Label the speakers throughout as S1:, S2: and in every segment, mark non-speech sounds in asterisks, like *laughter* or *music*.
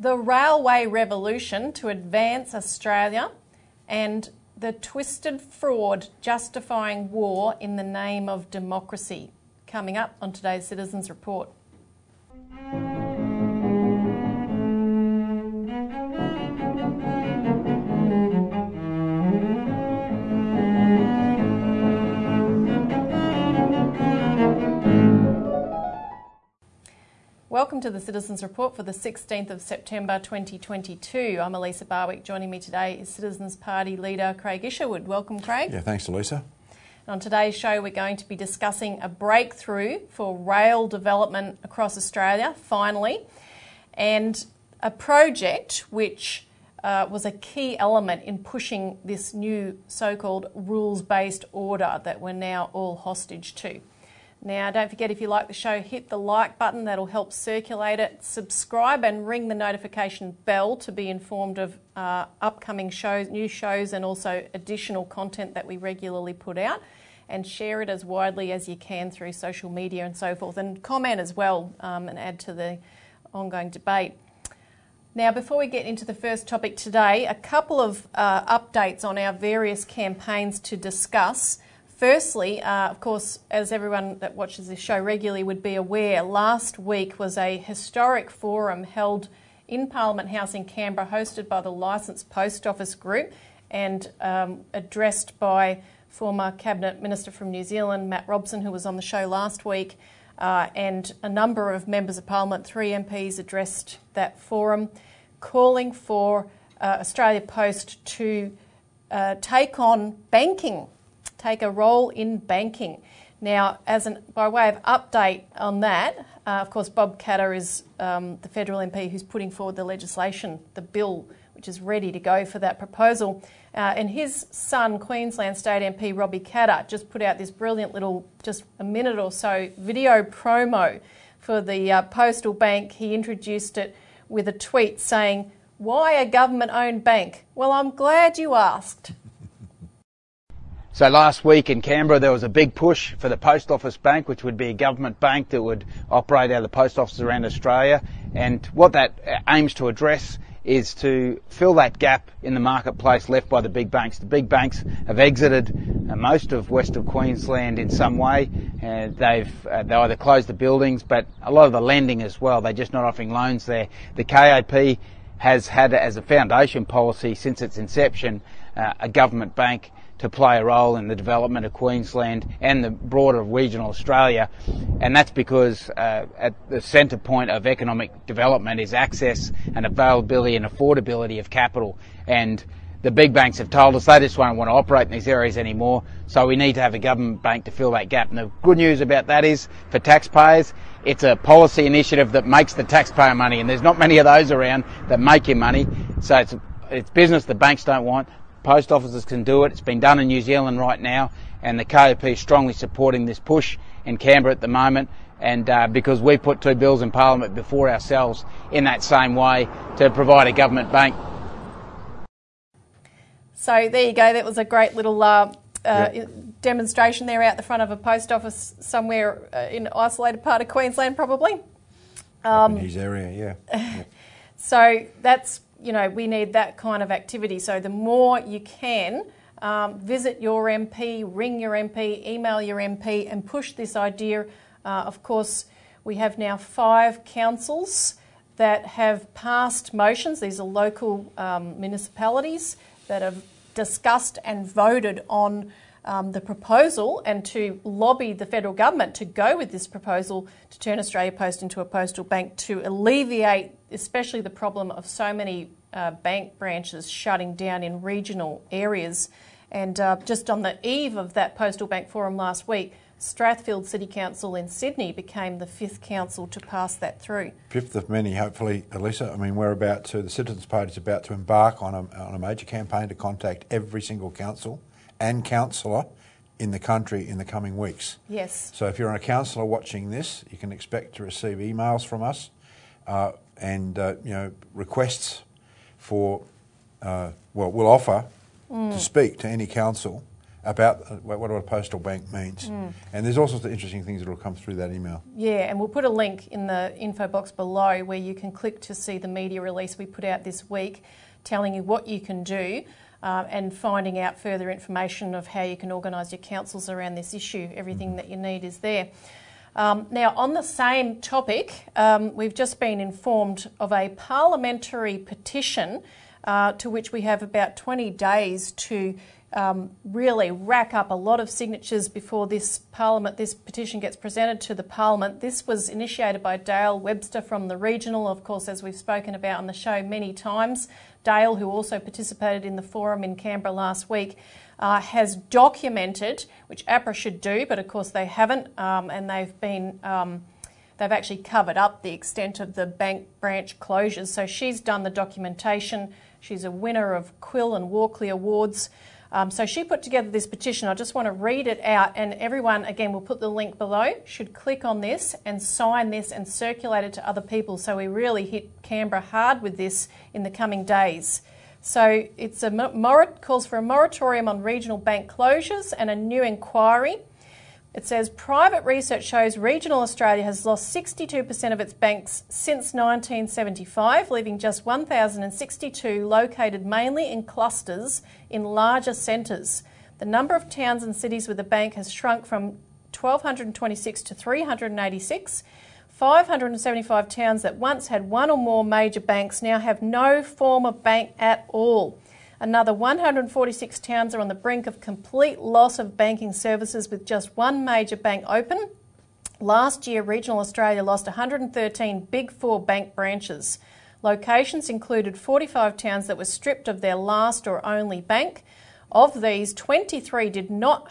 S1: the railway revolution to advance Australia, and the twisted fraud justifying war in the name of democracy. Coming up on today's Citizens Report. Welcome to the Citizens Report for the 16th of September 2022. I'm Elisa Barwick. Joining me today is Citizens Party leader Craig Isherwood. Welcome, Craig.
S2: Yeah, thanks, Elisa.
S1: On today's show, we're going to be discussing a breakthrough for rail development across Australia, finally, and a project which uh, was a key element in pushing this new so called rules based order that we're now all hostage to. Now, don't forget if you like the show, hit the like button, that'll help circulate it. Subscribe and ring the notification bell to be informed of uh, upcoming shows, new shows, and also additional content that we regularly put out. And share it as widely as you can through social media and so forth. And comment as well um, and add to the ongoing debate. Now, before we get into the first topic today, a couple of uh, updates on our various campaigns to discuss. Firstly, uh, of course, as everyone that watches this show regularly would be aware, last week was a historic forum held in Parliament House in Canberra, hosted by the Licensed Post Office Group and um, addressed by former Cabinet Minister from New Zealand, Matt Robson, who was on the show last week, uh, and a number of members of Parliament, three MPs, addressed that forum, calling for uh, Australia Post to uh, take on banking take a role in banking. Now, as an, by way of update on that, uh, of course, Bob Katter is um, the federal MP who's putting forward the legislation, the bill, which is ready to go for that proposal. Uh, and his son, Queensland State MP Robbie Katter, just put out this brilliant little, just a minute or so, video promo for the uh, postal bank. He introduced it with a tweet saying, Why a government owned bank? Well, I'm glad you asked.
S3: So last week in Canberra, there was a big push for the Post Office Bank, which would be a government bank that would operate out of the post offices around Australia. And what that aims to address is to fill that gap in the marketplace left by the big banks. The big banks have exited uh, most of west of Queensland in some way. Uh, they've uh, they either closed the buildings, but a lot of the lending as well. They're just not offering loans there. The KAP has had as a foundation policy since its inception uh, a government bank to play a role in the development of Queensland and the broader regional Australia. And that's because uh, at the centre point of economic development is access and availability and affordability of capital. And the big banks have told us they just won't want to operate in these areas anymore, so we need to have a government bank to fill that gap. And the good news about that is, for taxpayers, it's a policy initiative that makes the taxpayer money, and there's not many of those around that make you money. So it's, it's business the banks don't want. Post offices can do it. It's been done in New Zealand right now, and the KAP is strongly supporting this push in Canberra at the moment. And uh, because we put two bills in Parliament before ourselves in that same way to provide a government bank.
S1: So there you go. That was a great little uh, uh, yep. demonstration there out the front of a post office somewhere uh, in an isolated part of Queensland, probably.
S2: Um, in his area, yeah. *laughs*
S1: Yep. so that's you know, we need that kind of activity. So the more you can um, visit your MP, ring your MP, email your MP, and push this idea. Uh, of course, we have now five councils that have passed motions. These are local um, municipalities that have discussed and voted on um, the proposal and to lobby the federal government to go with this proposal to turn Australia Post into a postal bank to alleviate, especially the problem of so many uh, bank branches shutting down in regional areas. And uh, just on the eve of that postal bank forum last week, Strathfield City Council in Sydney became the fifth council to pass that through.
S2: Fifth of many, hopefully, Elisa. I mean, we're about to, the Citizens Party is about to embark on a, on a major campaign to contact every single council and councillor in the country in the coming weeks.
S1: Yes.
S2: So if you're a councillor watching this, you can expect to receive emails from us uh, and uh, you know requests for uh, well, we'll offer mm. to speak to any council about uh, what, what a postal bank means.
S1: Mm.
S2: And there's all sorts of interesting things that will come through that email.
S1: Yeah, and we'll put a link in the info box below where you can click to see the media release we put out this week telling you what you can do. Uh, and finding out further information of how you can organise your councils around this issue. Everything that you need is there. Um, now, on the same topic, um, we've just been informed of a parliamentary petition uh, to which we have about 20 days to um, really rack up a lot of signatures before this parliament, this petition gets presented to the parliament. This was initiated by Dale Webster from the regional, of course, as we've spoken about on the show many times. Dale, who also participated in the forum in Canberra last week, uh, has documented, which APRA should do, but of course they haven't, um, and they've been. Um, they've actually covered up the extent of the bank branch closures. So she's done the documentation. She's a winner of Quill and Walkley Awards. Um, so she put together this petition. I just want to read it out, and everyone, again, we'll put the link below, should click on this and sign this and circulate it to other people. So we really hit Canberra hard with this in the coming days. So it's a morat- calls for a moratorium on regional bank closures and a new inquiry. It says private research shows regional Australia has lost 62% of its banks since 1975, leaving just 1,062 located mainly in clusters in larger centres. The number of towns and cities with a bank has shrunk from 1,226 to 386. 575 towns that once had one or more major banks now have no form of bank at all. Another 146 towns are on the brink of complete loss of banking services with just one major bank open. Last year, regional Australia lost 113 Big Four bank branches. Locations included 45 towns that were stripped of their last or only bank. Of these, 23 did not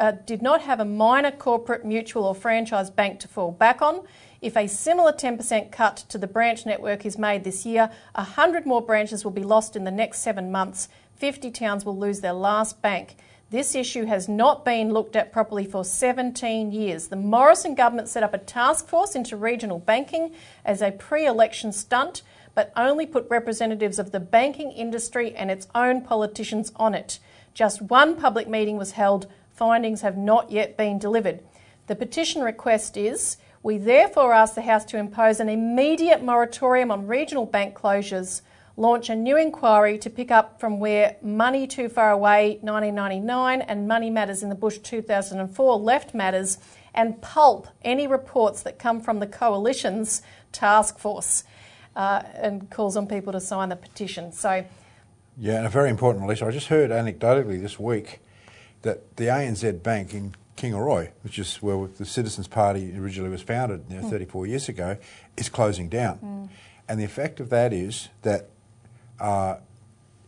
S1: uh, did not have a minor corporate, mutual, or franchise bank to fall back on. If a similar 10% cut to the branch network is made this year, 100 more branches will be lost in the next seven months. 50 towns will lose their last bank. This issue has not been looked at properly for 17 years. The Morrison government set up a task force into regional banking as a pre election stunt, but only put representatives of the banking industry and its own politicians on it. Just one public meeting was held. Findings have not yet been delivered. The petition request is we therefore ask the House to impose an immediate moratorium on regional bank closures, launch a new inquiry to pick up from where Money Too Far Away 1999 and Money Matters in the Bush 2004 left matters, and pulp any reports that come from the coalition's task force uh, and calls on people to sign the petition. So,
S2: yeah, and a very important release. I just heard anecdotally this week that the ANZ Bank in Kingaroy, which is where the Citizens Party originally was founded you know, mm. 34 years ago, is closing down. Mm. And the effect of that is that uh,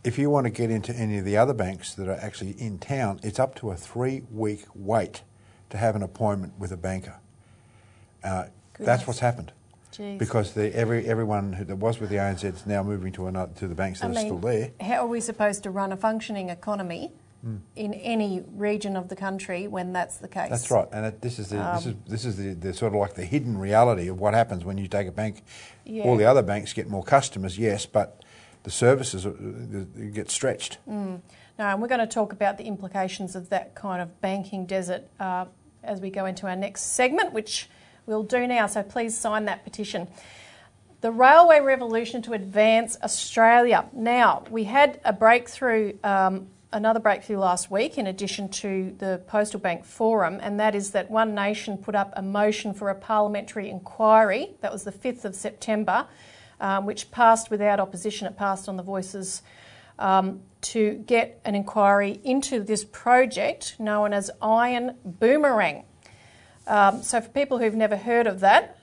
S2: if you want to get into any of the other banks that are actually in town, it's up to a three week wait to have an appointment with a banker. Uh, that's what's happened.
S1: Jeez.
S2: Because the, every, everyone that was with the ANZ is now moving to, another, to the banks that I are mean, still there.
S1: How are we supposed to run a functioning economy mm. in any region of the country when that's the case.
S2: That's right, and it, this is the, um, this is this is the, the, sort of like the hidden reality of what happens when you take a bank. Yeah. All the other banks get more customers, yes, but the services uh, get stretched.
S1: Mm. No, and we're going to talk about the implications of that kind of banking desert uh, as we go into our next segment, which we'll do now. So please sign that petition. The Railway Revolution to Advance Australia. Now, we had a breakthrough um, another breakthrough last week, in addition to the Postal Bank Forum, and that is that One Nation put up a motion for a parliamentary inquiry. That was the 5th of September, um, which passed without opposition. It passed on the voices um, to get an inquiry into this project known as Iron Boomerang. Um, so, for people who've never heard of that,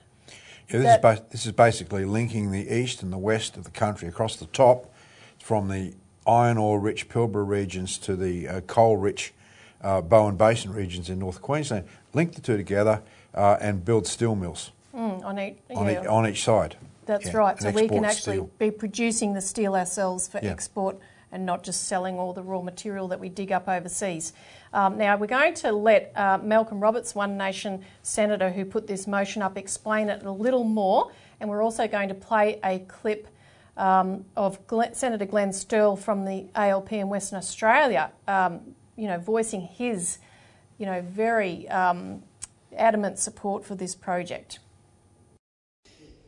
S2: yeah, this, that is this is basically linking the east and the west of the country across the top from the iron ore rich Pilbara regions to the uh, coal rich uh, Bowen Basin regions in North Queensland, link the two together uh, and build steel mills
S1: mm, on, each,
S2: on, each, on, each, side.
S1: That's yeah, right. So we can actually steel. be producing the steel ourselves for yeah. export and not just selling all the raw material that we dig up overseas. Um, now, we're going to let uh, Malcolm Roberts, One Nation Senator who put this motion up, explain it a little more. And we're also going to play a clip um, of Glenn, Senator Glenn Sterle from the ALP in Western Australia um, you know, voicing his, you know, very um, adamant support for this project.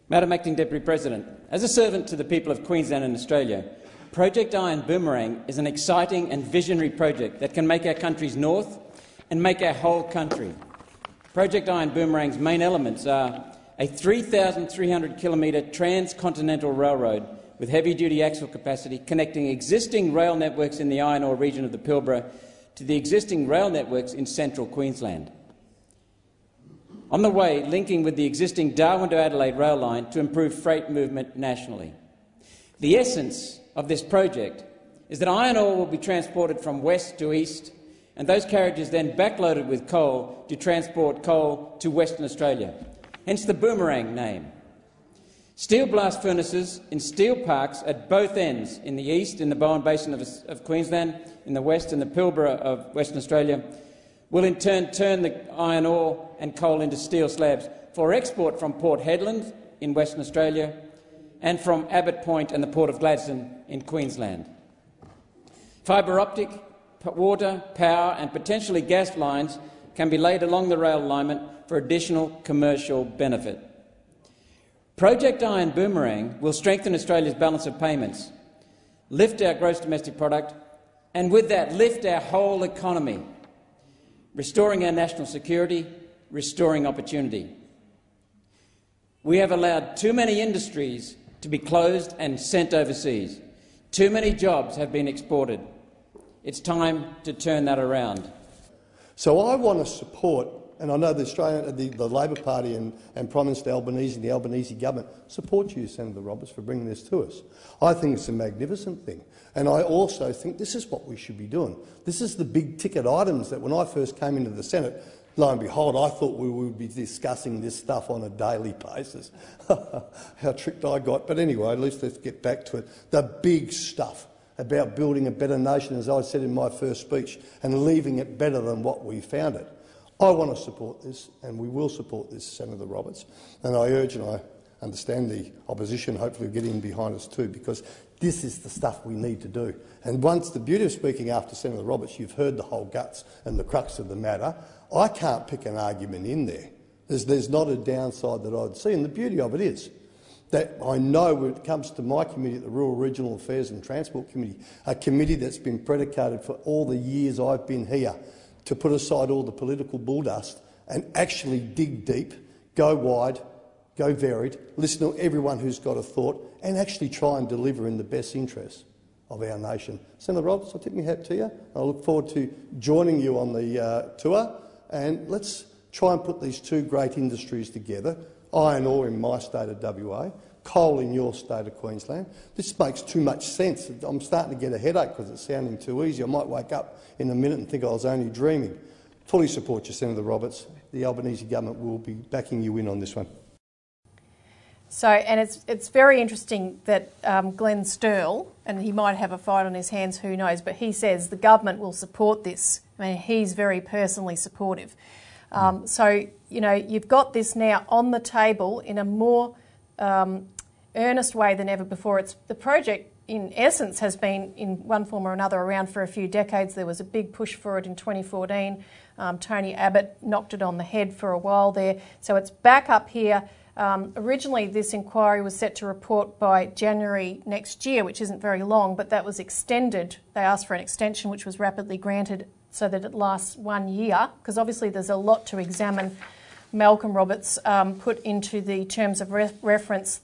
S4: Madam Acting Deputy President, as a servant to the people of Queensland and Australia, Project Iron Boomerang is an exciting and visionary project that can make our country's north and make our whole country. Project Iron Boomerang's main elements are a 3,300 kilometre transcontinental railroad with heavy-duty axle capacity connecting existing rail networks in the iron ore region of the Pilbara to the existing rail networks in central Queensland. On the way, linking with the existing Darwin to Adelaide rail line to improve freight movement nationally. The essence of this project is that iron ore will be transported from west to east and those carriages then backloaded with coal to transport coal to Western Australia, hence the boomerang name. Steel blast furnaces in steel parks at both ends, in the east, in the Bowen Basin of, of Queensland, in the west, in the Pilbara of Western Australia, will in turn turn the iron ore and coal into steel slabs for export from Port Hedland in Western Australia and from Abbott Point and the Port of Gladstone in Queensland. Fibre optic water, power and potentially gas lines can be laid along the rail alignment for additional commercial benefit. Project Iron Boomerang will strengthen Australia's balance of payments, lift our gross domestic product, and with that lift our whole economy, restoring our national security, restoring opportunity. We have allowed too many industries to be closed and sent overseas. Too many jobs have been exported. It's time to turn that around.
S5: So I want to support, and I know the Australian, the, the Labor Party and, and Prime Minister Albanese and the Albanese government support you, Senator Roberts, for bringing this to us. I think it's a magnificent thing. And I also think this is what we should be doing. This is the big ticket items that when I first came into the Senate, lo and behold, I thought we would be discussing this stuff on a daily basis. *laughs* How tricked I got. But anyway, at least let's get back to it. The big stuff about building a better nation, as I said in my first speech, and leaving it better than what we found it. I want to support this, and we will support this, Senator Roberts. And I urge and I understand the opposition hopefully get in behind us too, because this is the stuff we need to do. And once the beauty of speaking after Senator Roberts, you've heard the whole guts and the crux of the matter. I can't pick an argument in there. There's, there's not a downside that I'd see, and the beauty of it is that I know when it comes to my committee, the Rural Regional Affairs and Transport Committee, a committee that's been predicated for all the years I've been here to put aside all the political bulldust and actually dig deep, go wide, go varied, listen to everyone who's got a thought and actually try and deliver in the best interest of our nation. Senator Roberts, I'll tip my hat to you. I look forward to joining you on the uh, tour and let's try and put these two great industries together iron ore in my state of WA, coal in your state of Queensland. This makes too much sense. I'm starting to get a headache because it's sounding too easy. I might wake up in a minute and think I was only dreaming. Fully support you, Senator Roberts. The Albanese government will be backing you in on this one.
S1: So, and it's it's very interesting that um, Glenn Sterle, and he might have a fight on his hands, who knows, but he says the government will support this. I mean, he's very personally supportive. Um, so, you know, you've got this now on the table in a more um, earnest way than ever before. It's the project, in essence, has been in one form or another around for a few decades. There was a big push for it in 2014. Um, Tony Abbott knocked it on the head for a while there. So it's back up here. Um, originally, this inquiry was set to report by January next year, which isn't very long, but that was extended. They asked for an extension, which was rapidly granted so that it lasts one year, because obviously there's a lot to examine. Malcolm Roberts um, put into the terms of re- reference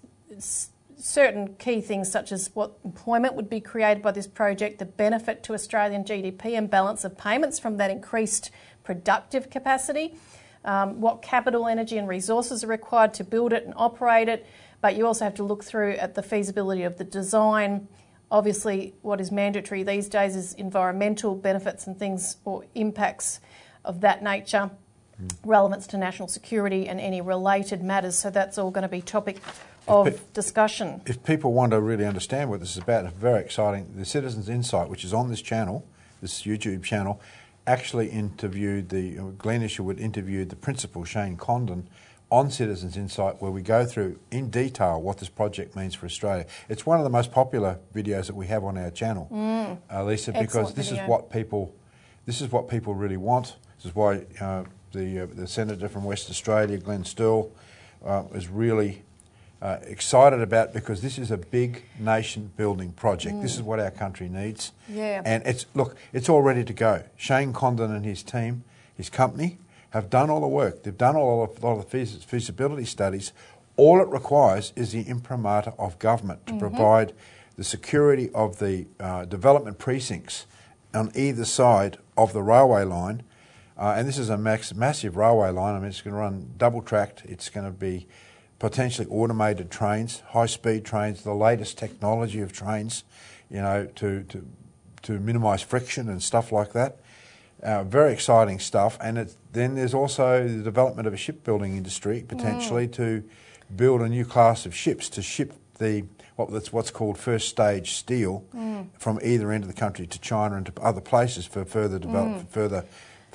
S1: certain key things such as what employment would be created by this project, the benefit to Australian GDP and balance of payments from that increased productive capacity, um, what capital, energy and resources are required to build it and operate it, but you also have to look through at the feasibility of the design, Obviously, what is mandatory these days is environmental benefits and things or impacts of that nature, mm. relevance to national security and any related matters. So that's all going to be topic of pe- discussion.
S2: If people want to really understand what this is about, it's very exciting. The Citizens Insight, which is on this channel, this YouTube channel, actually interviewed the Glenn Isherwood interviewed the principal Shane Condon on Citizens Insight where we go through in detail what this project means for Australia. It's one of the most popular videos that we have on our channel, mm. uh, Lisa, because this video. is what people This is what people really want. This is why uh, the, uh, the Senator from West Australia, Glenn Sterle, uh, is really uh, excited about because this is a big nation building project. This is what our country needs.
S1: Yeah.
S2: And it's look, it's all ready to go. Shane Condon and his team, his company, have done all the work. They've done all of, all of the feasibility studies. All it requires is the imprimatur of government to provide the security of the uh, development precincts on either side of the railway line. Uh, and this is a max, massive railway line. I mean, it's going to run double tracked. It's going to be potentially automated trains, high speed trains, the latest technology of trains, you know, to, to, to minimise friction and stuff like that. Uh, very exciting stuff. And it, then there's also the development of a shipbuilding industry potentially mm. to build a new class of ships to ship the what, that's what's called first stage steel mm. from either end of the country to China and to other places for further develop, mm. further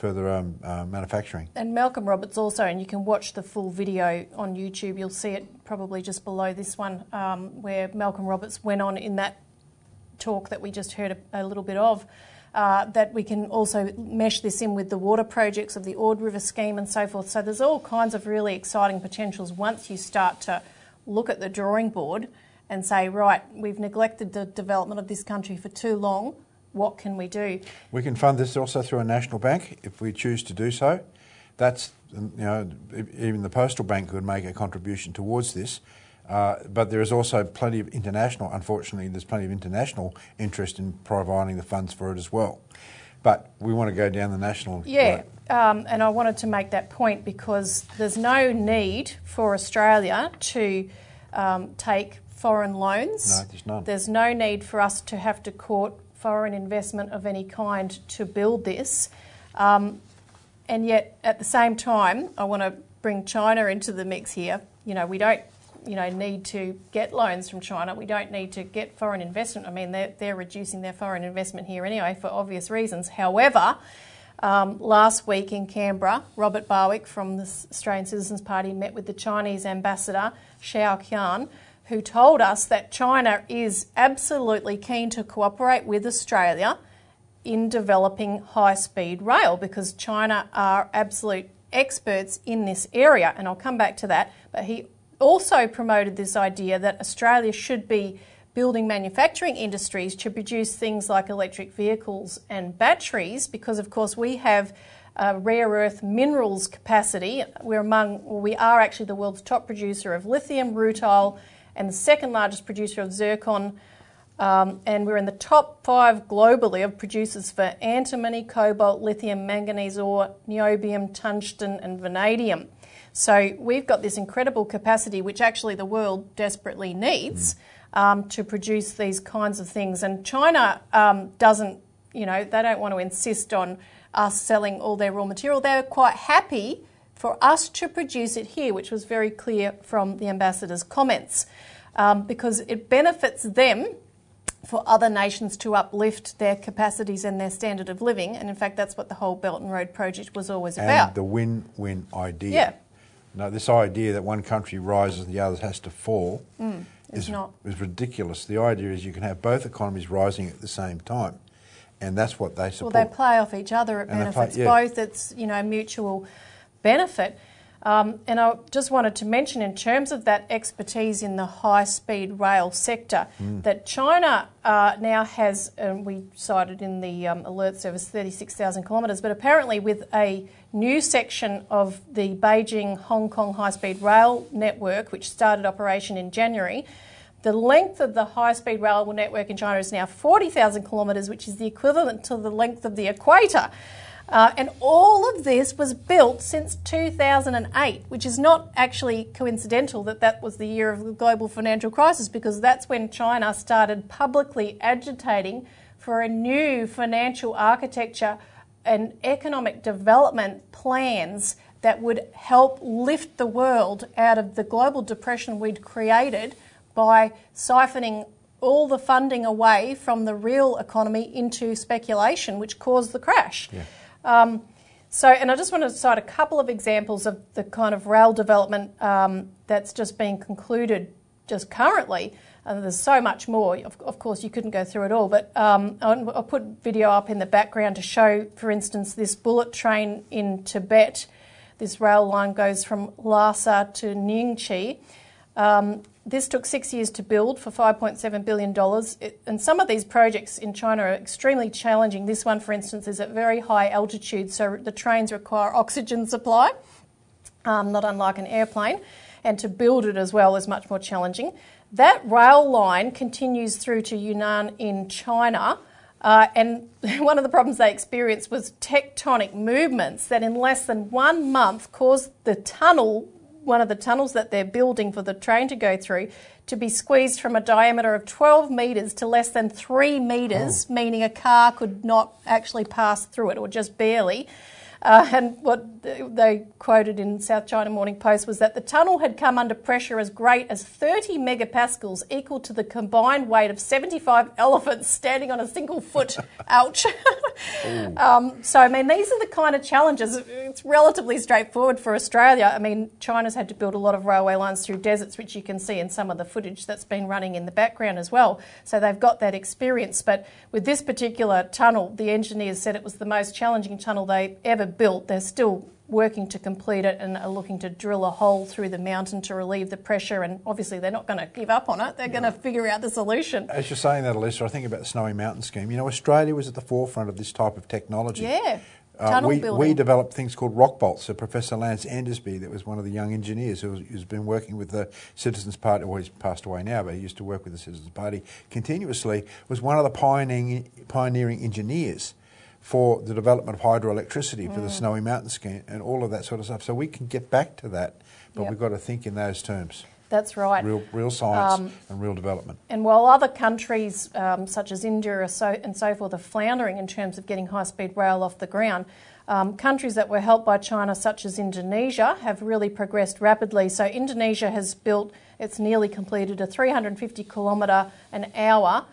S2: further um, uh, manufacturing.
S1: And Malcolm Roberts also, and you can watch the full video on YouTube. You'll see it probably just below this one, um, where Malcolm Roberts went on in that talk that we just heard a, a little bit of. Uh, that we can also mesh this in with the water projects of the Ord River scheme and so forth. So there's all kinds of really exciting potentials once you start to look at the drawing board and say, right, we've neglected the development of this country for too long. What can we do?
S2: We can fund this also through a national bank if we choose to do so. That's you know even the postal bank could make a contribution towards this. Uh, but there is also plenty of international. Unfortunately, there's plenty of international interest in providing the funds for it as well. But we want to go down the national.
S1: Yeah, um, and I wanted to make that point because there's no need for Australia to um, take foreign loans.
S2: No, there's none.
S1: There's no need for us to have to court foreign investment of any kind to build this. Um, and yet, at the same time, I want to bring China into the mix here. You know, we don't, you know, need to get loans from China. We don't need to get foreign investment. I mean, they're, they're reducing their foreign investment here anyway for obvious reasons. However, um, last week in Canberra, Robert Barwick from the Australian Citizens Party met with the Chinese ambassador, Xiao Qian, who told us that China is absolutely keen to cooperate with Australia in developing high speed rail because China are absolute experts in this area. And I'll come back to that. But he also promoted this idea that Australia should be building manufacturing industries to produce things like electric vehicles and batteries because, of course, we have. Uh, rare earth minerals capacity. We're among, well, we are actually the world's top producer of lithium, rutile, and the second largest producer of zircon. Um, and we're in the top five globally of producers for antimony, cobalt, lithium, manganese ore, niobium, tungsten, and vanadium. So we've got this incredible capacity, which actually the world desperately needs um, to produce these kinds of things. And China um, doesn't, you know, they don't want to insist on us selling all their raw material. They're quite happy for us to produce it here, which was very clear from the ambassador's comments, um, because it benefits them for other nations to uplift their capacities and their standard of living. And in fact, that's what the whole Belt and Road project was always
S2: and
S1: about.
S2: the win-win idea.
S1: Yeah.
S2: No, this idea that one country rises and the other has to fall
S1: it's
S2: is,
S1: not.
S2: is ridiculous. The idea is you can have both economies rising at the same time, and that's what they support.
S1: well, they play off each other. It
S2: And they play-
S1: benefits
S2: yeah.
S1: both. It's you know mutual benefit. Um, and I just wanted to mention, in terms of that expertise in the high speed rail sector,
S2: Mm.
S1: that China uh, now has, and we cited in the um, alert service, 36,000 kilometres, but apparently with a new section of the Beijing Hong Kong high speed rail network, which started operation in January. The length of the high speed rail network in China is now 40,000 kilometres, which is the equivalent to the length of the equator. Uh, and all of this was built since 2008, which is not actually coincidental that that was the year of the global financial crisis, because that's when China started publicly agitating for a new financial architecture and economic development plans that would help lift the world out of the global depression we'd created by siphoning all the funding away from the real economy into speculation, which caused the crash. Um, so, and I just want to cite a couple of examples of the kind of rail development um, that's just being concluded just currently. And there's so much more. Of, of course, you couldn't go through it all, but um, I'll, I'll put video up in the background to show, for instance, this bullet train in Tibet. This rail line goes from Lhasa to Nyingchi. Um, this took six years to build for $5.7 billion. It, and some of these projects in China are extremely challenging. This one, for instance, is at very high altitude, so the trains require oxygen supply, um, not unlike an airplane. And to build it as well is much more challenging. That rail line continues through to Yunnan in China. Uh, and *laughs* one of the problems they experienced was tectonic movements that, in less than one month, caused the tunnel one of the tunnels that they're building for the train to go through to be squeezed from a diameter of 12 metres to less than 3 metres, oh. meaning a car could not actually pass through it or just barely. Uh, and what they quoted in South China Morning Post was that the tunnel had come under pressure as great as 30 megapascals, equal to the combined weight of 75 *laughs* elephants standing on a single foot. *laughs* Ouch. *laughs* um, so, I mean, these are the kind of challenges. It's relatively straightforward for Australia. I mean, China's had to build a lot of railway lines through deserts, which you can see in some of the footage that's been running in the background as well. So, they've got that experience. But with this particular tunnel, the engineers said it was the most challenging tunnel they ever built. They're still working to complete it and are looking to drill a hole through the mountain to relieve the pressure. And obviously, they're not going to give up on it. They're going to figure out the solution.
S2: As you're saying that, Elisa, I think about the Snowy Mountain scheme. You know, Australia was at the forefront of this type of technology.
S1: Yeah.
S2: Uh, we, we developed things called rock bolts. So Professor Lance Endersbee, that was one of the young engineers who has been working with the Citizens Party, well, he's passed away now, but he used to work with the Citizens Party continuously, was one of the pioneering, pioneering engineers for the development of hydroelectricity mm. for the mm. Snowy Mountain scheme and all of that sort of stuff. So we can get back to that, but yep. we've got to think in those terms.
S1: That's right.
S2: Real, real science um, and real development.
S1: And while other countries, um, such as India so, and so forth, are floundering in terms of getting high speed rail off the ground, um, countries that were helped by China, such as Indonesia, have really progressed rapidly. So, Indonesia has built, it's nearly completed, a 350 kilometre an hour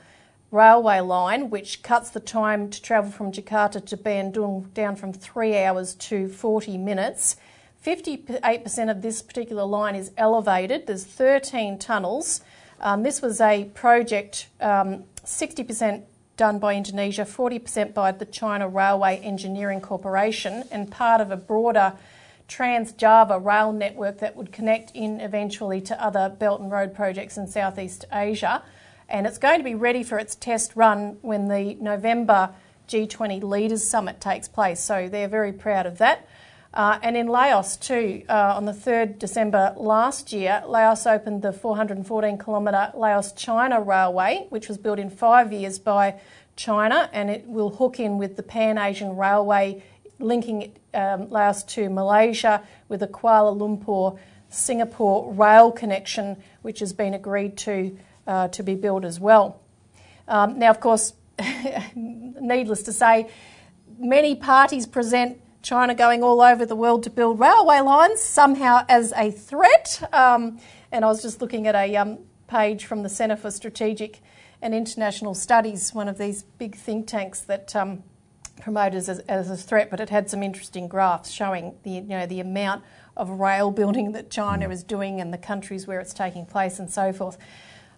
S1: railway line, which cuts the time to travel from Jakarta to Bandung down from three hours to 40 minutes. 58% of this particular line is elevated. There's 13 tunnels. Um, this was a project, um, 60% done by Indonesia, 40% by the China Railway Engineering Corporation, and part of a broader Trans Java rail network that would connect in eventually to other Belt and Road projects in Southeast Asia and it's going to be ready for its test run when the November G20 Leaders Summit takes place. So they're very proud of that. Uh, and in Laos too, uh, on the 3rd December last year, Laos opened the 414 kilometre Laos China Railway, which was built in five years by China, and it will hook in with the Pan Asian Railway, linking um, Laos to Malaysia with a Kuala Lumpur Singapore rail connection, which has been agreed to uh, to be built as well. Um, now, of course, *laughs* needless to say, many parties present China going all over the world to build railway lines somehow as a threat. Um, and I was just looking at a um, page from the Centre for Strategic and International Studies, one of these big think tanks that um, promote as, as a threat, but it had some interesting graphs showing the, you know, the amount of rail building that China is doing and the countries where it's taking place and so forth.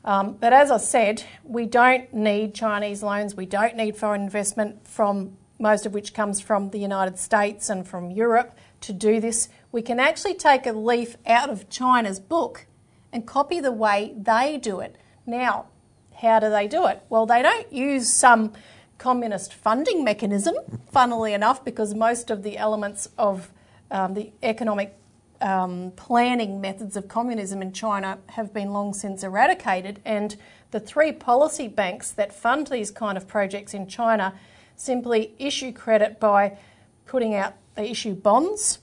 S1: Um, but as I said, we don't need Chinese loans, we don't need foreign investment from most of which comes from the United States and from Europe to do this. We can actually take a leaf out of China's book and copy the way they do it. Now, how do they do it? Well, they don't use some communist funding mechanism, funnily enough, because most of the elements of um, the economic um, planning methods of communism in China have been long since eradicated, and the three policy banks that fund these kind of projects in China simply issue credit by putting out, they issue bonds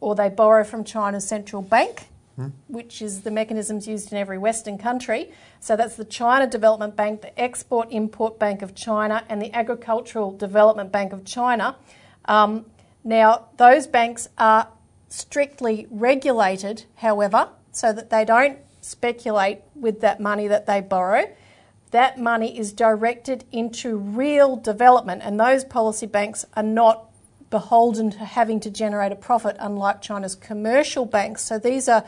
S1: or they borrow from China's central bank, hmm. which is the mechanisms used in every Western country. So that's the China Development Bank, the Export Import Bank of China, and the Agricultural Development Bank of China. Um, now, those banks are strictly regulated, however, so that they don't speculate with that money that they borrow. That money is directed into real development, and those policy banks are not beholden to having to generate a profit, unlike China's commercial banks. So these are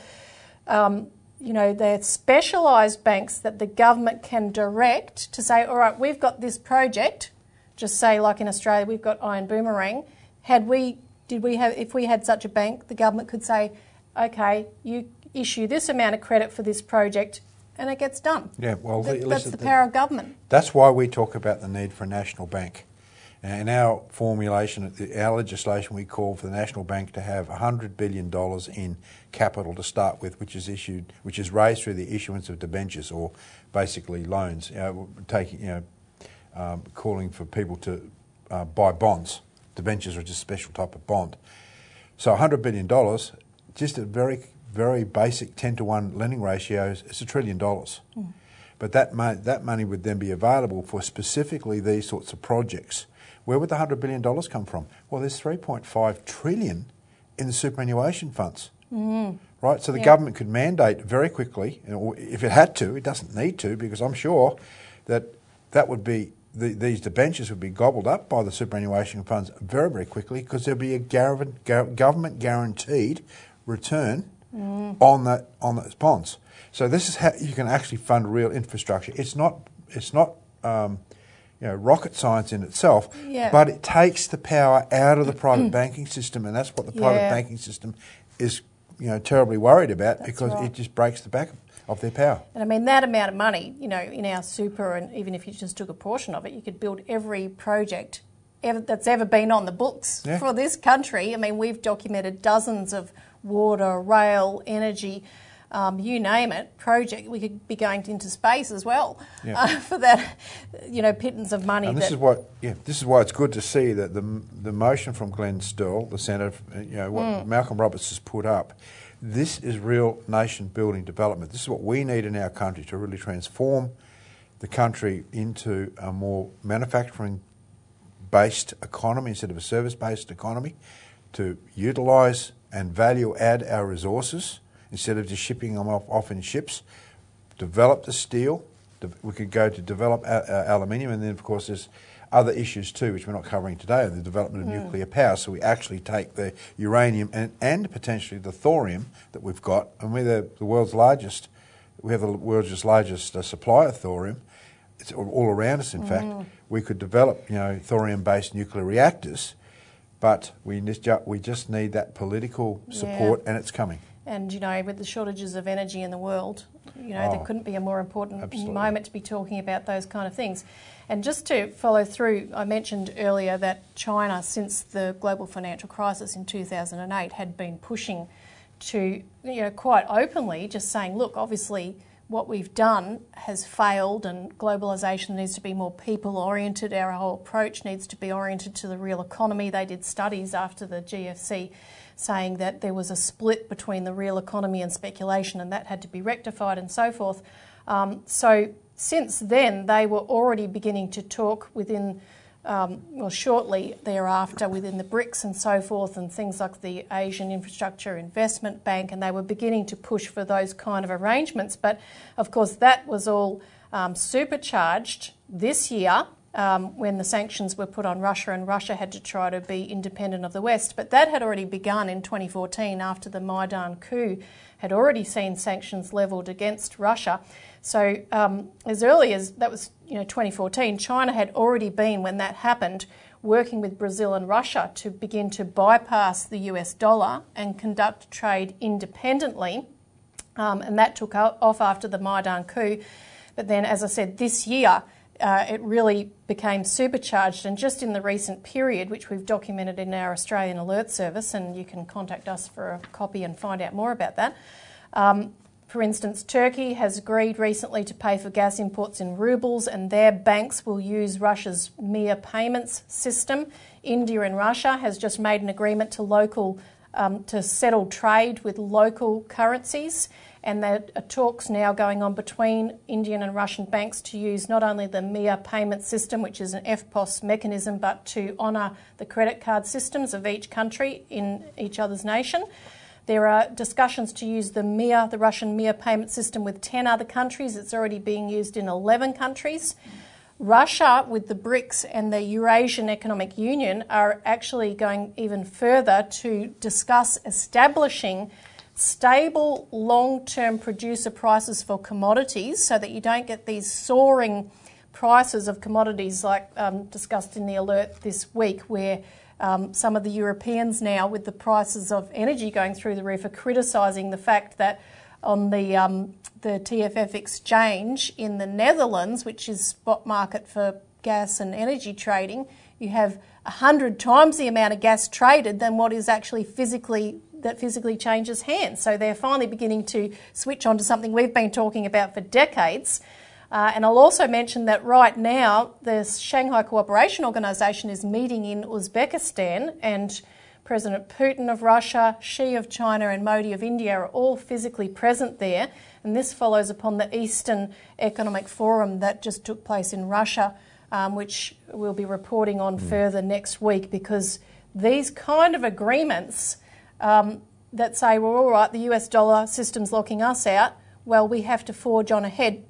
S1: um, you know, they're specialised banks that the government can direct to say, all right, we've got this project. Just say, like in Australia, we've got Iron Boomerang. Had we, did we have, if we had such a bank, the government could say, okay, you issue this amount of credit for this project, and it gets done.
S2: Yeah, well,
S1: Th- that's the
S2: the-
S1: power of government.
S2: That's why we talk about the need for a national bank. And in our formulation, our legislation, we call for the national bank to have $100 billion in capital to start with, which is issued, which is raised through the issuance of debentures or basically loans, you know, taking, you know, um, calling for people to uh, buy bonds. Debentures are just a special type of bond. So $100 billion, just a very, very basic 10 to 1 lending ratios, it's a trillion dollars. Hmm. But that, mo- that money would then be available for specifically these sorts of projects. Where would the $100 billion come from? Well, there's 3.5 trillion in the superannuation funds. Mm-hmm. Right, so the
S1: Yeah.
S2: government could mandate very quickly, know, if it had to, it doesn't need to, because I'm sure that that would be the, these debentures would be gobbled up by the superannuation funds very, very quickly because there'd be a government guaranteed return on that on those bonds. So this is how you can actually fund real infrastructure. It's not it's not um, you know rocket science in itself,
S1: Yeah.
S2: but it takes the power out of the private *clears throat* banking system, and that's what the private
S1: Yeah.
S2: banking system is you know terribly worried about
S1: That's
S2: because
S1: right.
S2: it just breaks the back of their power.
S1: And I mean, that amount of money, you know, in our super, and even if you just took a portion of it, you could build every project ever, that's ever been on the books
S2: Yeah.
S1: for this country. I mean, we've documented dozens of water, rail, energy, um, you name it, project. We could be going into space as well
S2: Yeah.
S1: uh, *laughs* for that, you know, pittance of money.
S2: And this is what, yeah, this is why it's good to see that the the motion from Glenn Sterle, the senator, you know, what
S1: Mm.
S2: Malcolm Roberts has put up. This is real nation building development. This is what we need in our country to really transform the country into a more manufacturing based economy instead of a service based economy, to utilise and value add our resources instead of just shipping them off, off in ships, develop the steel. We could go to develop aluminium, and then of course there's other issues too, which we're not covering today, the development of nuclear power. So we actually take the uranium and, and potentially the thorium that we've got, and we're the, the world's largest. We have the world's largest uh, supply of thorium. It's all, around us. In fact, we could develop, you know, thorium-based nuclear reactors, but we just, we just need that political support, and it's coming.
S1: And you know, with the shortages of energy in the world, you know, there
S2: Oh,
S1: couldn't be a more important
S2: absolutely.
S1: moment to be talking about those kind of things. And just to follow through, I mentioned earlier that China, since the global financial crisis in 2008, had been pushing to, you know, quite openly, just saying, look, obviously what we've done has failed and globalisation needs to be more people oriented. Our whole approach needs to be oriented to the real economy. They did studies after the GFC saying that there was a split between the real economy and speculation and that had to be rectified and so forth. Um, so since then, they were already beginning to talk within um, well, shortly thereafter within the BRICS and so forth, and things like the Asian Infrastructure Investment Bank, and they were beginning to push for those kind of arrangements. But of course, that was all um, supercharged this year um, when the sanctions were put on Russia, and Russia had to try to be independent of the West. But that had already begun in 2014 after the Maidan coup had already seen sanctions levelled against Russia. So um, as early as that was, you know, 2014, China had already been when that happened, working with Brazil and Russia to begin to bypass the US dollar and conduct trade independently. Um, and that took off after the Maidan coup. But then, as I said, this year uh, it really became supercharged. And just in the recent period, which we've documented in our Australian Alert Service, and you can contact us for a copy and find out more about that. Um, for instance, Turkey has agreed recently to pay for gas imports in rubles, and their banks will use Russia's Mir payments system. India and Russia has just made an agreement to local um, to settle trade with local currencies, and there are talks now going on between Indian and Russian banks to use not only the Mir payment system, which is an EFTPOS mechanism, but to honour the credit card systems of each country in each other's nation. There are discussions to use the MIR, the Russian MIR payment system, with 10 other countries. It's already being used in 11 countries. Russia, with the BRICS and the Eurasian Economic Union, are actually going even further to discuss establishing stable long term producer prices for commodities so that you don't get these soaring prices of commodities like um, discussed in the alert this week, where um, some of the Europeans now, with the prices of energy going through the roof, are criticising the fact that on the um, the TTF exchange in the Netherlands, which is spot market for gas and energy trading, you have hundred times the amount of gas traded than what is actually physically that physically changes hands. So they're finally beginning to switch on to something we've been talking about for decades. Uh, and I'll also mention that right now the Shanghai Cooperation Organization is meeting in Uzbekistan, and President Putin of Russia, Xi of China, and Modi of India are all physically present there. And this follows upon the Eastern Economic Forum that just took place in Russia, um, which we'll be reporting on mm. further next week because these kind of agreements um, that say, well, all right, the US dollar system's locking us out, well, we have to forge on ahead.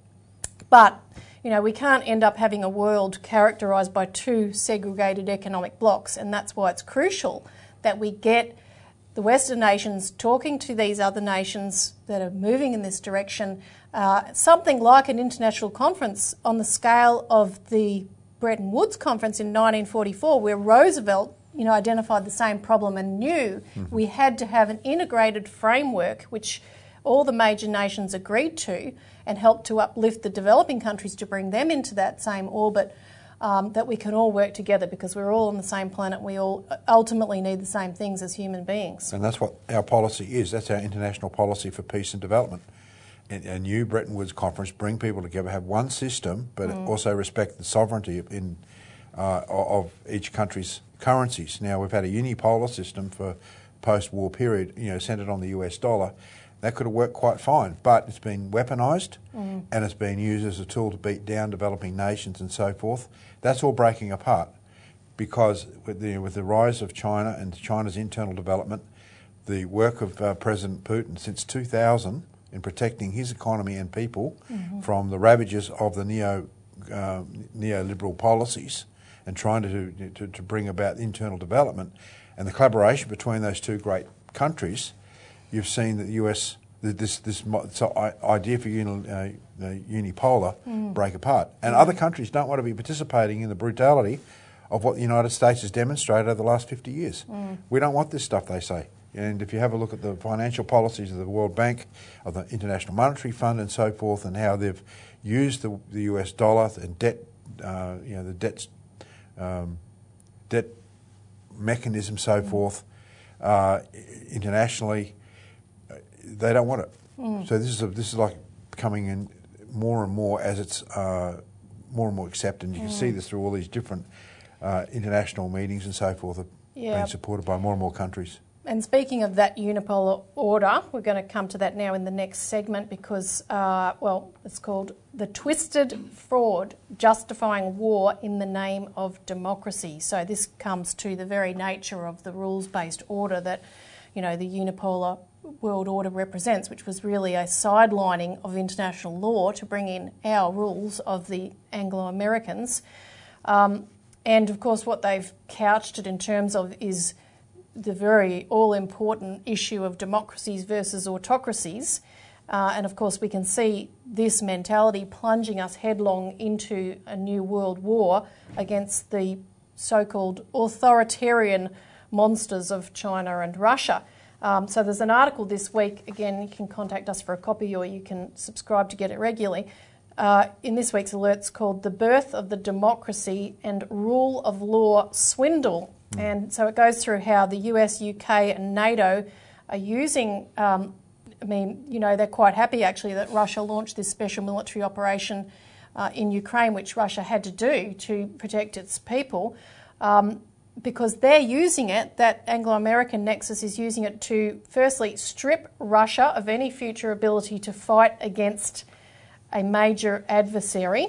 S1: But you know, we can't end up having a world characterised by two segregated economic blocks, and that's why it's crucial that we get the Western nations talking to these other nations that are moving in this direction. Uh, something like an international conference on the scale of the Bretton Woods conference in 1944, where Roosevelt you know, identified the same problem and knew mm-hmm. we had to have an integrated framework which all the major nations agreed to and helped to uplift the developing countries to bring them into that same orbit. Um, that we can all work together because we're all on the same planet. We all ultimately need the same things as human beings.
S2: And that's what our policy is. That's our international policy for peace and development. a new Bretton Woods conference, bring people together, have one system, but mm. also respect the sovereignty in, uh, of each country's currencies. Now we've had a unipolar system for post-war period, you know, centred on the US dollar. That could have worked quite fine, but it's been weaponised mm. and it's been used as a tool to beat down developing nations and so forth. That's all breaking apart because with the, with the rise of China and China's internal development, the work of uh, President Putin since 2000 in protecting his economy and people mm-hmm. from the ravages of the neo uh, neoliberal policies and trying to, to, to bring about internal development and the collaboration between those two great countries, you've seen that the US, this, this idea for uni, uh, unipolar mm. break apart. And mm. other countries don't want to be participating in the brutality of what the United States has demonstrated over the last 50 years. Mm. We don't want this stuff, they say. And if you have a look at the financial policies of the World Bank, of the International Monetary Fund, and so forth, and how they've used the, the US dollar and debt, uh, you know, the debts um, debt mechanism, so mm. forth, uh, internationally, they don't want it. Mm. So this is a, this is like coming in more and more as it's uh, more and more accepted. You can see mm. this through all these different uh, international meetings and so forth, yep. being supported by more and more countries.
S1: And speaking of that unipolar order, we're going to come to that now in the next segment because, uh, well, it's called The Twisted Fraud Justifying War in the Name of Democracy. So this comes to the very nature of the rules based order that, you know, the unipolar world order represents, which was really a sidelining of international law to bring in our rules of the Anglo Americans. Um, and of course, what they've couched it in terms of is the very all important issue of democracies versus autocracies. Uh, and of course, we can see this mentality plunging us headlong into a new world war against the so called authoritarian monsters of China and Russia. Um, so there's an article this week. Again, you can contact us for a copy or you can subscribe to get it regularly. Uh, in this week's alerts called The Birth of the Democracy and Rule of Law Swindle Mm. And so it goes through how the US, UK, and NATO are using. Um, I mean, you know, they're quite happy actually that Russia launched this special military operation uh, in Ukraine, which Russia had to do to protect its people. Um, because they're using it, that Anglo American nexus is using it to firstly strip Russia of any future ability to fight against a major adversary.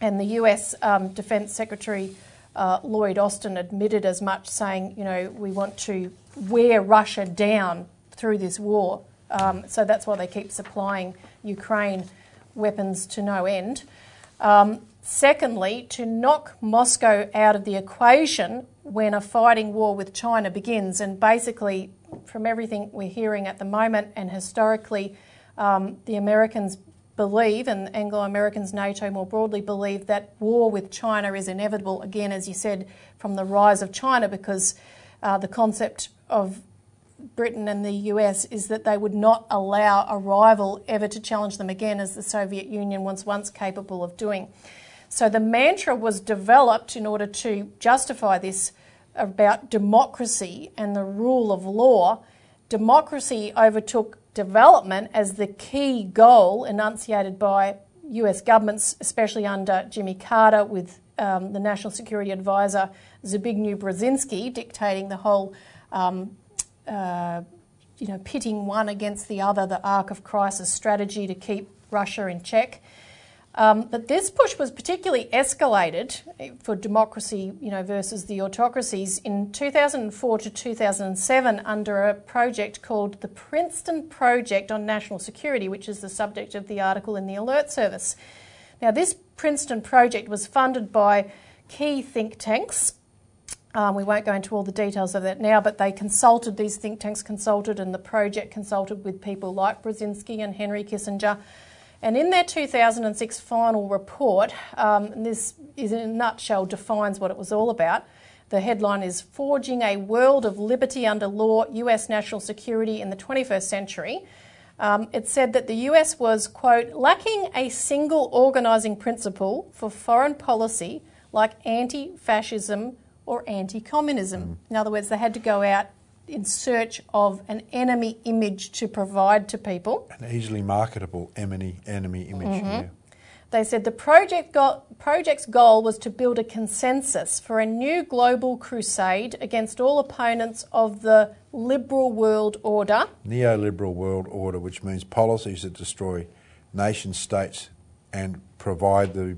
S1: And the US um, Defense Secretary uh, Lloyd Austin admitted as much, saying, you know, we want to wear Russia down through this war. Um, so that's why they keep supplying Ukraine weapons to no end. Um, secondly, to knock Moscow out of the equation when a fighting war with China begins, and basically from everything we're hearing at the moment and historically, um, the Americans believe, and Anglo Americans, NATO more broadly, believe that war with China is inevitable, again, as you said, from the rise of China, because uh, the concept of Britain and the US is that they would not allow a rival ever to challenge them again, as the Soviet Union was once capable of doing. So the mantra was developed in order to justify this about democracy and the rule of law. Democracy overtook development as the key goal enunciated by US governments, especially under Jimmy Carter, with um, the National Security Advisor Zbigniew Brzezinski dictating the whole, um, uh, you know, pitting one against the other, the arc of crisis strategy to keep Russia in check. Um, but this push was particularly escalated for democracy, you know, versus the autocracies in 2004 to 2007 under a project called the Princeton Project on National Security, which is the subject of the article in the Alert Service. Now, this Princeton project was funded by key think tanks. Um, we won't go into all the details of that now, but they consulted, these think tanks consulted, and the project consulted with people like Brzezinski and Henry Kissinger and in their 2006 final report, um, this is in a nutshell defines what it was all about. The headline is Forging a World of Liberty Under Law US National Security in the 21st Century. Um, it said that the US was, quote, lacking a single organising principle for foreign policy like anti fascism or anti communism. Mm. In other words, they had to go out in search of an enemy image to provide to people.
S2: An easily marketable enemy, enemy image. Mm-hmm. Yeah.
S1: They said the project go- project's goal was to build a consensus for a new global crusade against all opponents of the liberal world order.
S2: Neoliberal world order, which means policies that destroy nation states and provide the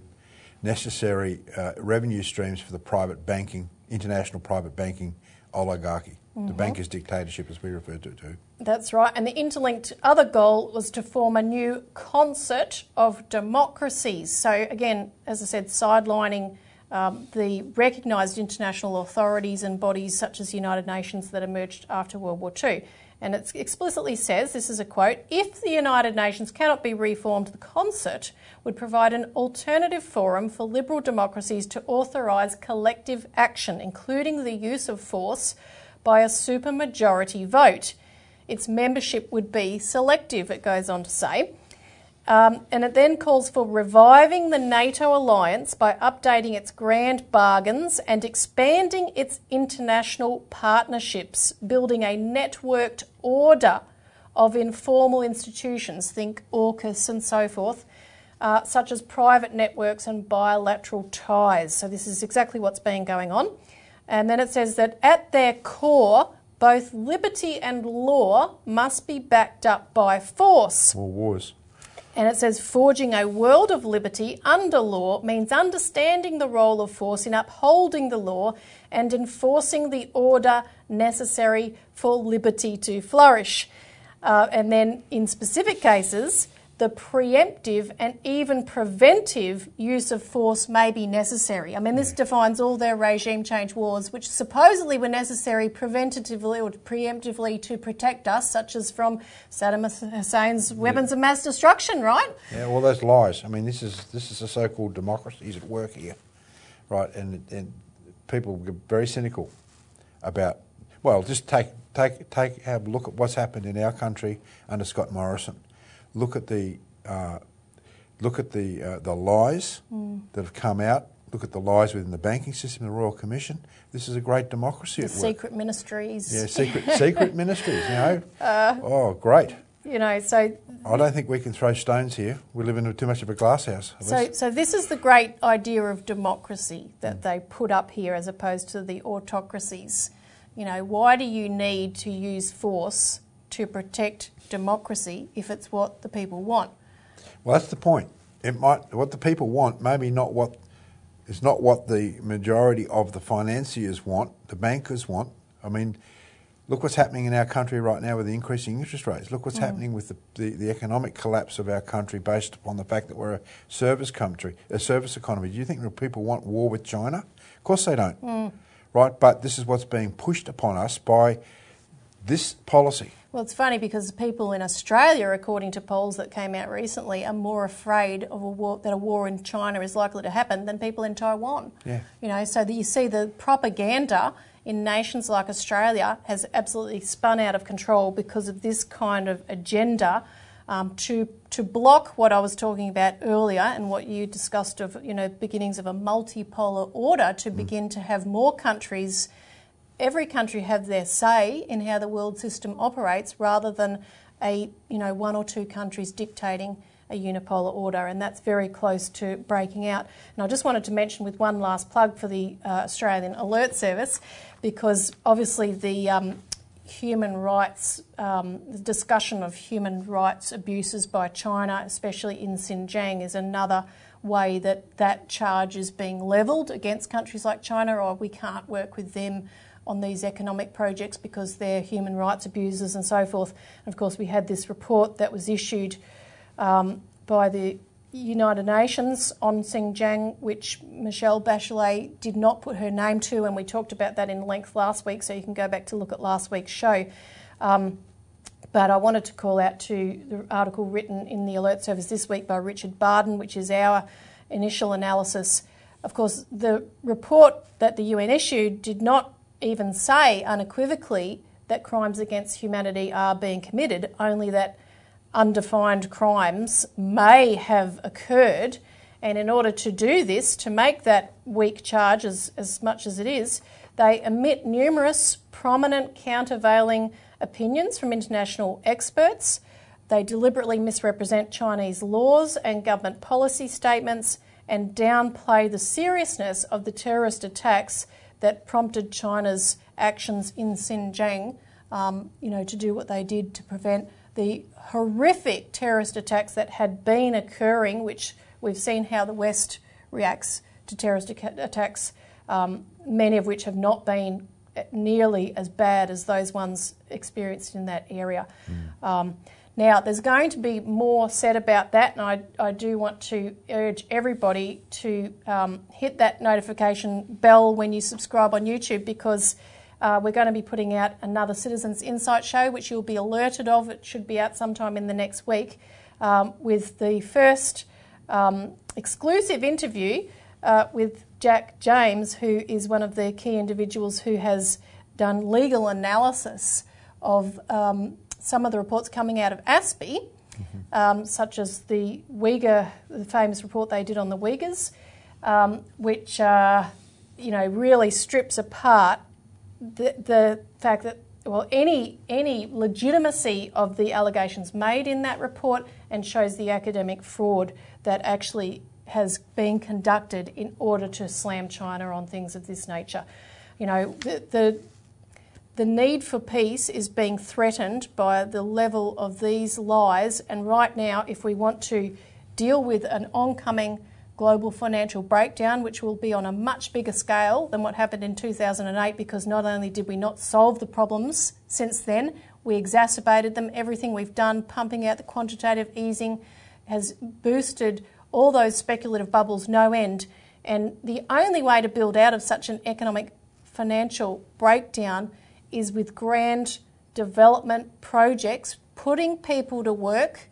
S2: necessary uh, revenue streams for the private banking, international private banking oligarchy. Mm-hmm. The banker's dictatorship, as we refer to it.
S1: That's right. And the interlinked other goal was to form a new concert of democracies. So, again, as I said, sidelining um, the recognised international authorities and bodies such as the United Nations that emerged after World War II. And it explicitly says this is a quote if the United Nations cannot be reformed, the concert would provide an alternative forum for liberal democracies to authorise collective action, including the use of force by a supermajority vote. Its membership would be selective, it goes on to say. Um, and it then calls for reviving the NATO alliance by updating its grand bargains and expanding its international partnerships, building a networked order of informal institutions, think AUKUS and so forth, uh, such as private networks and bilateral ties. So, this is exactly what's been going on. And then it says that at their core, both liberty and law must be backed up by force.
S2: Or wars.
S1: And it says forging a world of liberty under law means understanding the role of force in upholding the law and enforcing the order necessary for liberty to flourish. Uh, and then in specific cases, the preemptive and even preventive use of force may be necessary. I mean, this defines all their regime change wars, which supposedly were necessary preventatively or preemptively to protect us, such as from Saddam Hussein's weapons yeah. of mass destruction, right?
S2: Yeah, well, those lies. I mean, this is this is a so-called democracy is at work here, right? And and people get very cynical about. Well, just take take take have a look at what's happened in our country under Scott Morrison look at the uh, look at the uh, the lies mm. that have come out. Look at the lies within the banking system, the Royal Commission. This is a great democracy
S1: the
S2: at
S1: work. Secret ministries.
S2: Yeah, secret secret *laughs* ministries. You know. Uh, oh, great.
S1: You know, so
S2: I don't think we can throw stones here. We live in too much of a glass house.
S1: So, so this is the great idea of democracy that mm. they put up here, as opposed to the autocracies. You know, why do you need to use force to protect democracy if it's what the people want.
S2: Well, that's the point. It might what the people want, maybe not what is not what the majority of the financiers want, the bankers want. I mean, look what's happening in our country right now with the increasing interest rates. Look what's mm. happening with the, the, the, economic collapse of our country based upon the fact that we're a service country, a service economy. Do you think the people want war with China? Of course they don't. Mm. Right? But this is what's being pushed upon us by this policy.
S1: Well, it's funny because people in Australia, according to polls that came out recently, are more afraid of a war that a war in China is likely to happen than people in Taiwan.
S2: Yeah.
S1: You know, so that you see the propaganda in nations like Australia has absolutely spun out of control because of this kind of agenda um, to to block what I was talking about earlier and what you discussed of you know beginnings of a multipolar order to begin to have more countries every country have their say in how the world system operates rather than a you know one or two countries dictating a unipolar order and that's very close to breaking out. And I just wanted to mention with one last plug for the uh, Australian Alert Service because obviously the um, human rights um, the discussion of human rights abuses by China especially in Xinjiang is another way that that charge is being levelled against countries like China or we can't work with them on these economic projects because they're human rights abusers and so forth. And of course, we had this report that was issued um, by the United Nations on Xinjiang, which Michelle Bachelet did not put her name to, and we talked about that in length last week, so you can go back to look at last week's show. Um, but I wanted to call out to the article written in the Alert Service this week by Richard Bardon, which is our initial analysis. Of course, the report that the UN issued did not even say unequivocally that crimes against humanity are being committed, only that undefined crimes may have occurred. And in order to do this, to make that weak charge as, as much as it is, they emit numerous prominent countervailing opinions from international experts. They deliberately misrepresent Chinese laws and government policy statements and downplay the seriousness of the terrorist attacks that prompted China's actions in Xinjiang, um, you know, to do what they did to prevent the horrific terrorist attacks that had been occurring, which we've seen how the West reacts to terrorist attacks, um, many of which have not been nearly as bad as those ones experienced in that area. Mm. Um, now, there's going to be more said about that, and I, I do want to urge everybody to um, hit that notification bell when you subscribe on YouTube because uh, we're going to be putting out another Citizens Insight show, which you'll be alerted of. It should be out sometime in the next week, um, with the first um, exclusive interview uh, with Jack James, who is one of the key individuals who has done legal analysis of um, some of the reports coming out of ASPI, mm-hmm. um, such as the Uyghur, the famous report they did on the Uyghurs, um, which uh, you know really strips apart the, the fact that well any any legitimacy of the allegations made in that report and shows the academic fraud that actually has been conducted in order to slam China on things of this nature. You know, the, the the need for peace is being threatened by the level of these lies. And right now, if we want to deal with an oncoming global financial breakdown, which will be on a much bigger scale than what happened in 2008, because not only did we not solve the problems since then, we exacerbated them. Everything we've done, pumping out the quantitative easing, has boosted all those speculative bubbles no end. And the only way to build out of such an economic financial breakdown is with grand development projects, putting people to work,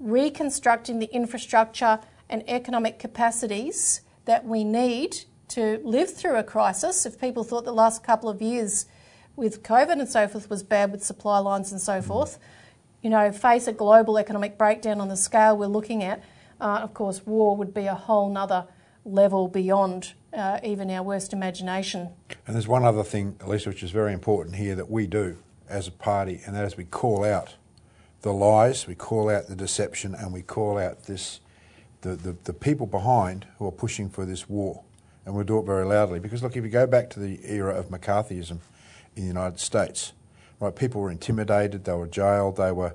S1: reconstructing the infrastructure and economic capacities that we need to live through a crisis. If people thought the last couple of years with COVID and so forth was bad with supply lines and so forth, you know, face a global economic breakdown on the scale we're looking at, uh, of course, war would be a whole nother level beyond uh, even our worst imagination.
S2: And there's one other thing, Elisa, which is very important here that we do as a party, and that is we call out the lies, we call out the deception, and we call out this the, the, the people behind who are pushing for this war. And we'll do it very loudly. Because look, if you go back to the era of McCarthyism in the United States, right, people were intimidated, they were jailed, they were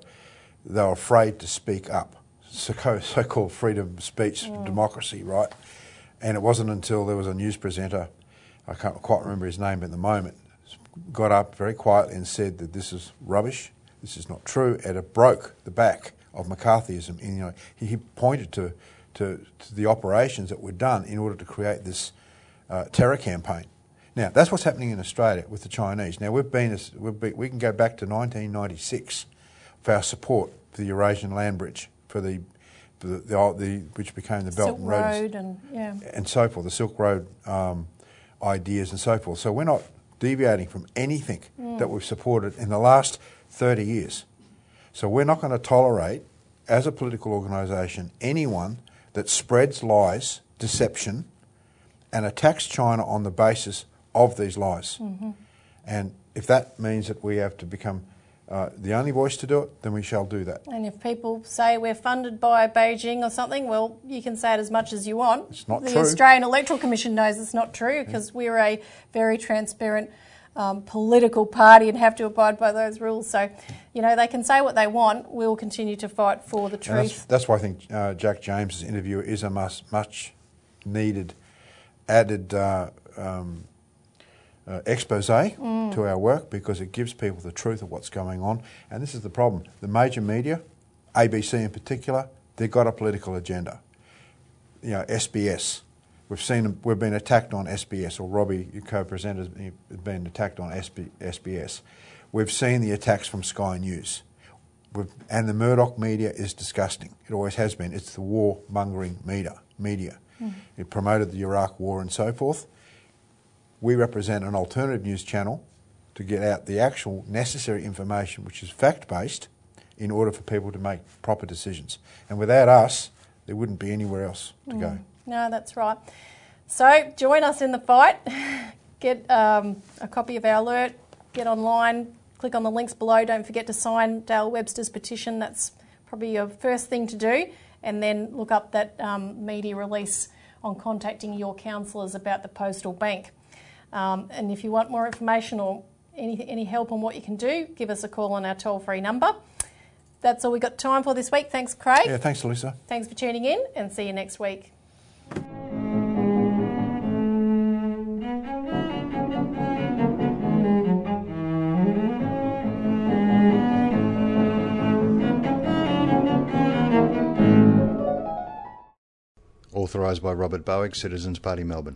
S2: they were afraid to speak up. So, *laughs* so-called freedom of speech, mm. democracy, right? And it wasn't until there was a news presenter, I can't quite remember his name at the moment, got up very quietly and said that this is rubbish, this is not true, and it broke the back of McCarthyism. And, you know, he, pointed to, to, to, the operations that were done in order to create this uh, terror campaign. Now, that's what's happening in Australia with the Chinese. Now, we've been, we've been we can go back to 1996 for our support for the Eurasian land bridge, for the, the, the, the which became the Belt
S1: Silk
S2: and Road,
S1: Road and yeah.
S2: and so forth, the Silk Road um, ideas and so forth. So we're not deviating from anything that we've supported in the last 30 years. So we're not going to tolerate, as a political organisation, anyone that spreads lies, deception, and attacks China on the basis of these lies. And if that means that we have to become uh, the only voice to do it, then we shall do that.
S1: And if people say we're funded by Beijing or something, well, you can say it as much as you want.
S2: It's not
S1: the
S2: true.
S1: The Australian Electoral Commission knows it's not true because we're a very transparent um, political party and have to abide by those rules. So, you know, they can say what they want. We'll continue to fight for the
S2: And that's,
S1: truth.
S2: that's why I think uh, Jack James's interview is a much, much needed added uh, um, uh, expose
S1: Mm.
S2: to our work because it gives people the truth of what's going on. And this is the problem. The major media, ABC in particular, they've got a political agenda. You know, SBS. We've seen we've been attacked on SBS, or Robbie, your co-presenter, has been attacked on SB, SBS. We've seen the attacks from Sky News. We've, and the Murdoch media is disgusting. It always has been. It's the war-mongering media. media. It promoted the Iraq war and so forth. We represent an alternative news channel to get out the actual necessary information, which is fact-based, in order for people to make proper decisions. And without us, there wouldn't be anywhere else to go.
S1: No, that's right. So join us in the fight. *laughs* Get um, a copy of our alert. Get online. Click on the links below. Don't forget to sign Dale Webster's petition. That's probably your first thing to do. And then look up that um, media release on contacting your councillors about the postal bank. Um, and if you want more information or any, any help on what you can do, give us a call on our toll free number. That's all we've got time for this week. Thanks, Craig.
S2: Yeah, thanks, Elisa.
S1: Thanks for tuning in and see you next week.
S6: Authorised by Robert Barwick, Citizens Party, Melbourne.